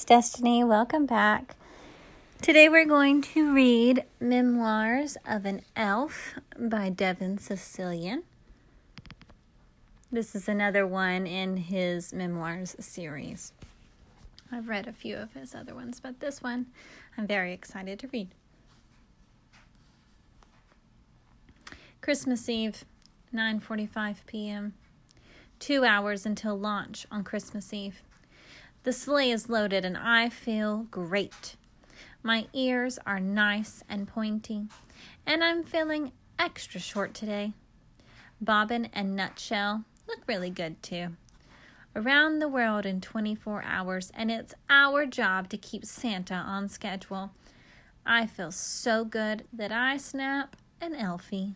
it's Destiny. Welcome back. Today we're going to read Memoirs of an Elf by Devin Scillian. This is another one in his memoirs series. I've read a few of his other ones, but this one I'm very excited to read. Christmas Eve, 9:45 p.m. 2 hours until launch on Christmas Eve. The sleigh is loaded and I feel great. My ears are nice and pointy, and I'm feeling extra short today. Bobbin and Nutshell look really good too. Around the world in 24 hours, and it's our job to keep Santa on schedule. I feel so good that I snap an Elfie.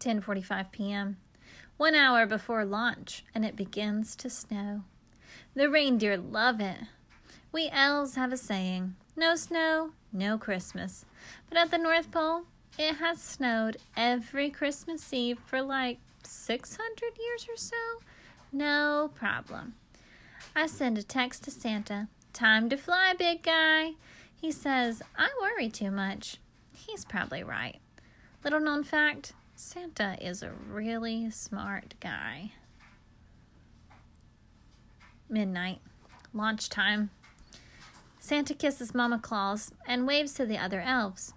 10:45 p.m one hour before launch, and it begins to snow. The reindeer love it. We elves have a saying no snow, no Christmas. But at the North Pole, it has snowed every Christmas Eve for like 600 years or so. No problem. I send a text to Santa. Time to fly, big guy. He says, I worry too much. He's probably right. Little known fact Santa is a really smart guy. Midnight, launch time. Santa kisses Mama Claus and waves to the other elves.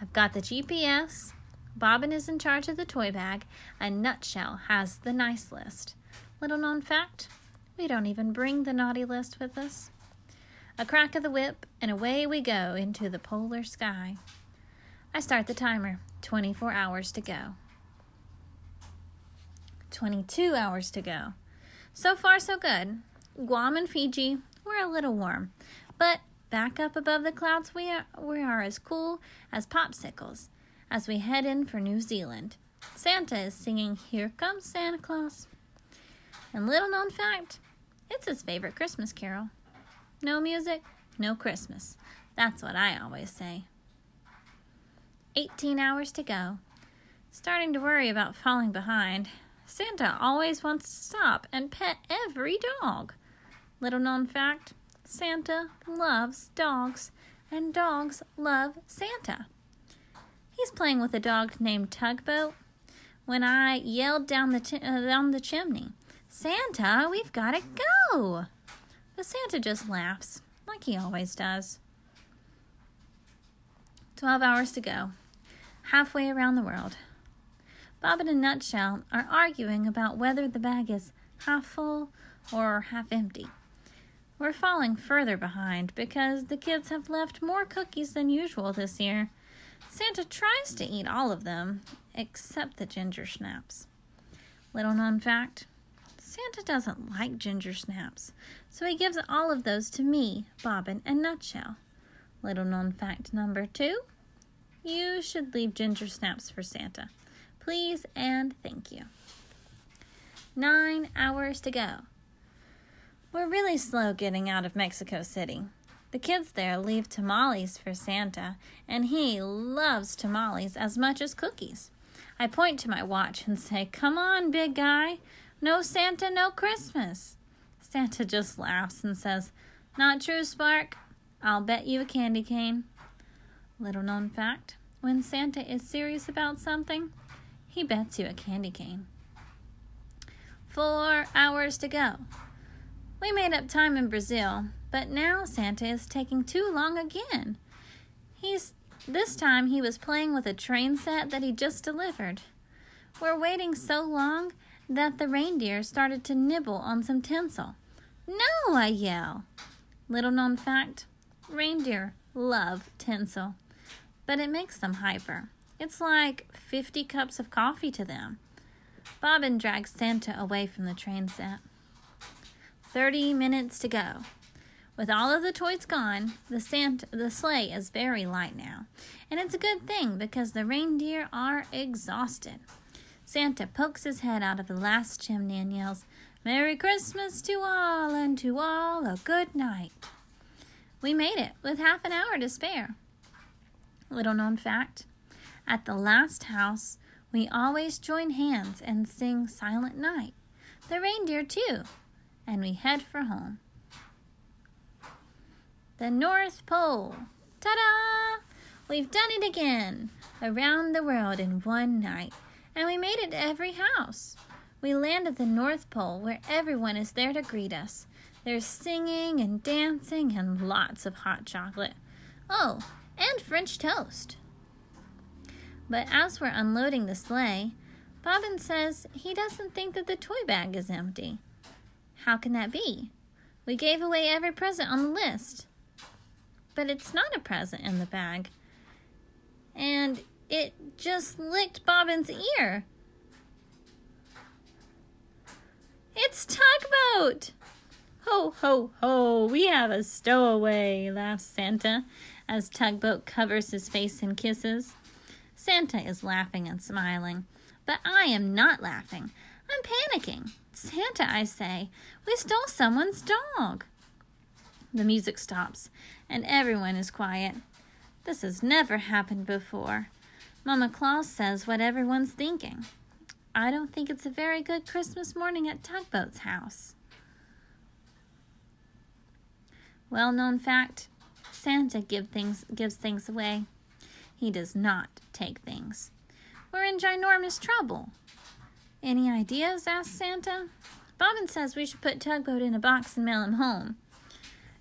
I've got the GPS. Bobbin is in charge of the toy bag, and Nutshell has the nice list. Little known fact we don't even bring the naughty list with us. A crack of the whip, and away we go into the polar sky. I start the timer. 24 hours to go. 22 hours to go. So far, so good. Guam and Fiji were a little warm, but back up above the clouds, we are, we are as cool as popsicles as we head in for New Zealand. Santa is singing Here Comes Santa Claus. And little known fact, it's his favorite Christmas carol. No music, no Christmas. That's what I always say. 18 hours to go. Starting to worry about falling behind. Santa always wants to stop and pet every dog. Little known fact Santa loves dogs, and dogs love Santa. He's playing with a dog named Tugboat when I yelled down the, uh, down the chimney, Santa, we've got to go! But Santa just laughs, like he always does. 12 hours to go halfway around the world. Bobbin and Nutshell are arguing about whether the bag is half full or half empty. We're falling further behind because the kids have left more cookies than usual this year. Santa tries to eat all of them, except the ginger snaps. Little known fact Santa doesn't like ginger snaps, so he gives all of those to me, Bobbin, and Nutshell. Little known fact number two you should leave ginger snaps for Santa. Please and thank you. Nine hours to go. We're really slow getting out of Mexico City. The kids there leave tamales for Santa, and he loves tamales as much as cookies. I point to my watch and say, Come on, big guy. No Santa, no Christmas. Santa just laughs and says, Not true, Spark. I'll bet you a candy cane. Little known fact when Santa is serious about something, he bets you a candy cane. Four hours to go. We made up time in Brazil, but now Santa is taking too long again. He's this time he was playing with a train set that he just delivered. We're waiting so long that the reindeer started to nibble on some tinsel. No, I yell. Little known fact reindeer love tinsel but it makes them hyper. It's like 50 cups of coffee to them. Bobbin drags Santa away from the train set. 30 minutes to go. With all of the toys gone, the Santa, the sleigh is very light now, and it's a good thing because the reindeer are exhausted. Santa pokes his head out of the last chimney and yells, "Merry Christmas to all, and to all a good night." We made it with half an hour to spare. Little known fact at the last house, we always join hands and sing Silent Night. The reindeer, too. and we head for home. The North Pole. Ta da! We've done it again! Around the world in one night. And we made it to every house. We land at the North Pole where everyone is there to greet us. There's singing and dancing and lots of hot chocolate. Oh, and French toast. But as we're unloading the sleigh, Bobbin says he doesn't think that the toy bag is empty. How can that be? We gave away every present on the list. But it's not a present in the bag. And it just licked Bobbin's ear. It's Tugboat! Ho, ho, ho, we have a stowaway, laughs Santa as Tugboat covers his face in kisses. Santa is laughing and smiling, but I am not laughing. I'm panicking. Santa, I say, we stole someone's dog. The music stops, and everyone is quiet. This has never happened before. Mama Claus says what everyone's thinking. I don't think it's a very good Christmas morning at Tugboat's house. Well known fact Santa give things, gives things away. He does not take things. We're in ginormous trouble. Any ideas? asked Santa. Bobbin says we should put Tugboat in a box and mail him home.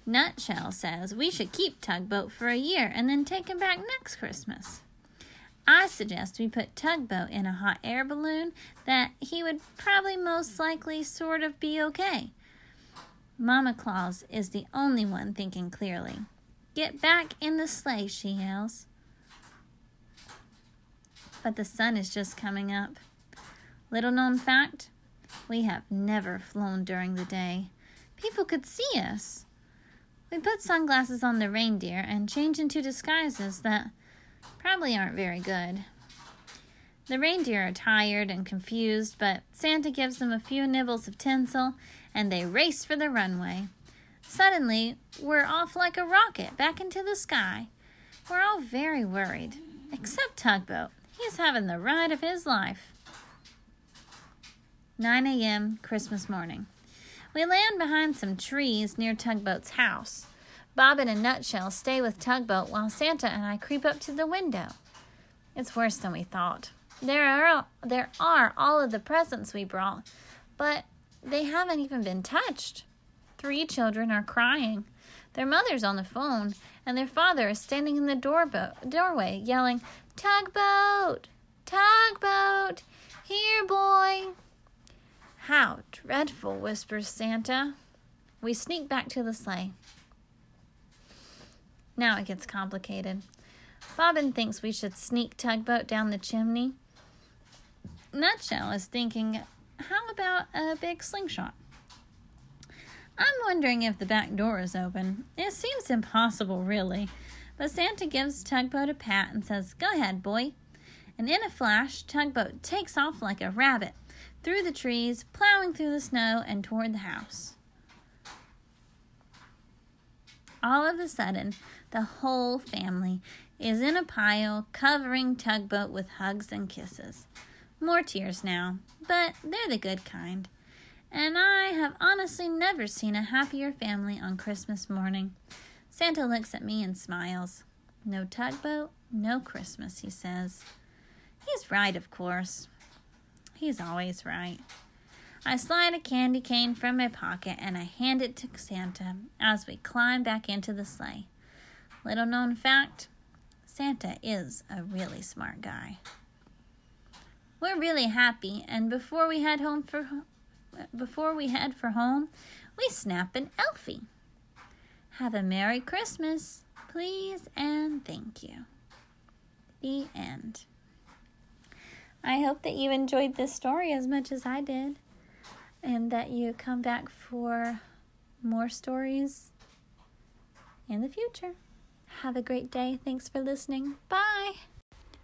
Nutshell says we should keep Tugboat for a year and then take him back next Christmas. I suggest we put Tugboat in a hot air balloon that he would probably most likely sort of be okay. Mama Claus is the only one thinking clearly. Get back in the sleigh, she yells. But the sun is just coming up. Little known fact we have never flown during the day. People could see us. We put sunglasses on the reindeer and change into disguises that probably aren't very good. The reindeer are tired and confused, but Santa gives them a few nibbles of tinsel and they race for the runway. Suddenly, we're off like a rocket back into the sky. We're all very worried, except Tugboat. He's having the ride of his life. 9 a.m., Christmas morning. We land behind some trees near Tugboat's house. Bobbin and Nutshell stay with Tugboat while Santa and I creep up to the window. It's worse than we thought. There are there are all of the presents we brought, but they haven't even been touched. Three children are crying. Their mother's on the phone, and their father is standing in the doorbo- doorway yelling, Tugboat! Tugboat! Here, boy! How dreadful, whispers Santa. We sneak back to the sleigh. Now it gets complicated. Bobbin thinks we should sneak Tugboat down the chimney. Nutshell is thinking, how about a big slingshot? I'm wondering if the back door is open. It seems impossible, really. But Santa gives Tugboat a pat and says, Go ahead, boy. And in a flash, Tugboat takes off like a rabbit, through the trees, plowing through the snow, and toward the house. All of a sudden, the whole family is in a pile, covering Tugboat with hugs and kisses. More tears now, but they're the good kind and I have honestly never seen a happier family on Christmas morning. Santa looks at me and smiles. No tugboat, no Christmas, he says. He's right, of course. He's always right. I slide a candy cane from my pocket and I hand it to Santa as we climb back into the sleigh. Little known fact Santa is a really smart guy. We're really happy, and before we head home for before we head for home, we snap an Elfie. Have a Merry Christmas, please, and thank you. The end. I hope that you enjoyed this story as much as I did, and that you come back for more stories in the future. Have a great day. Thanks for listening. Bye.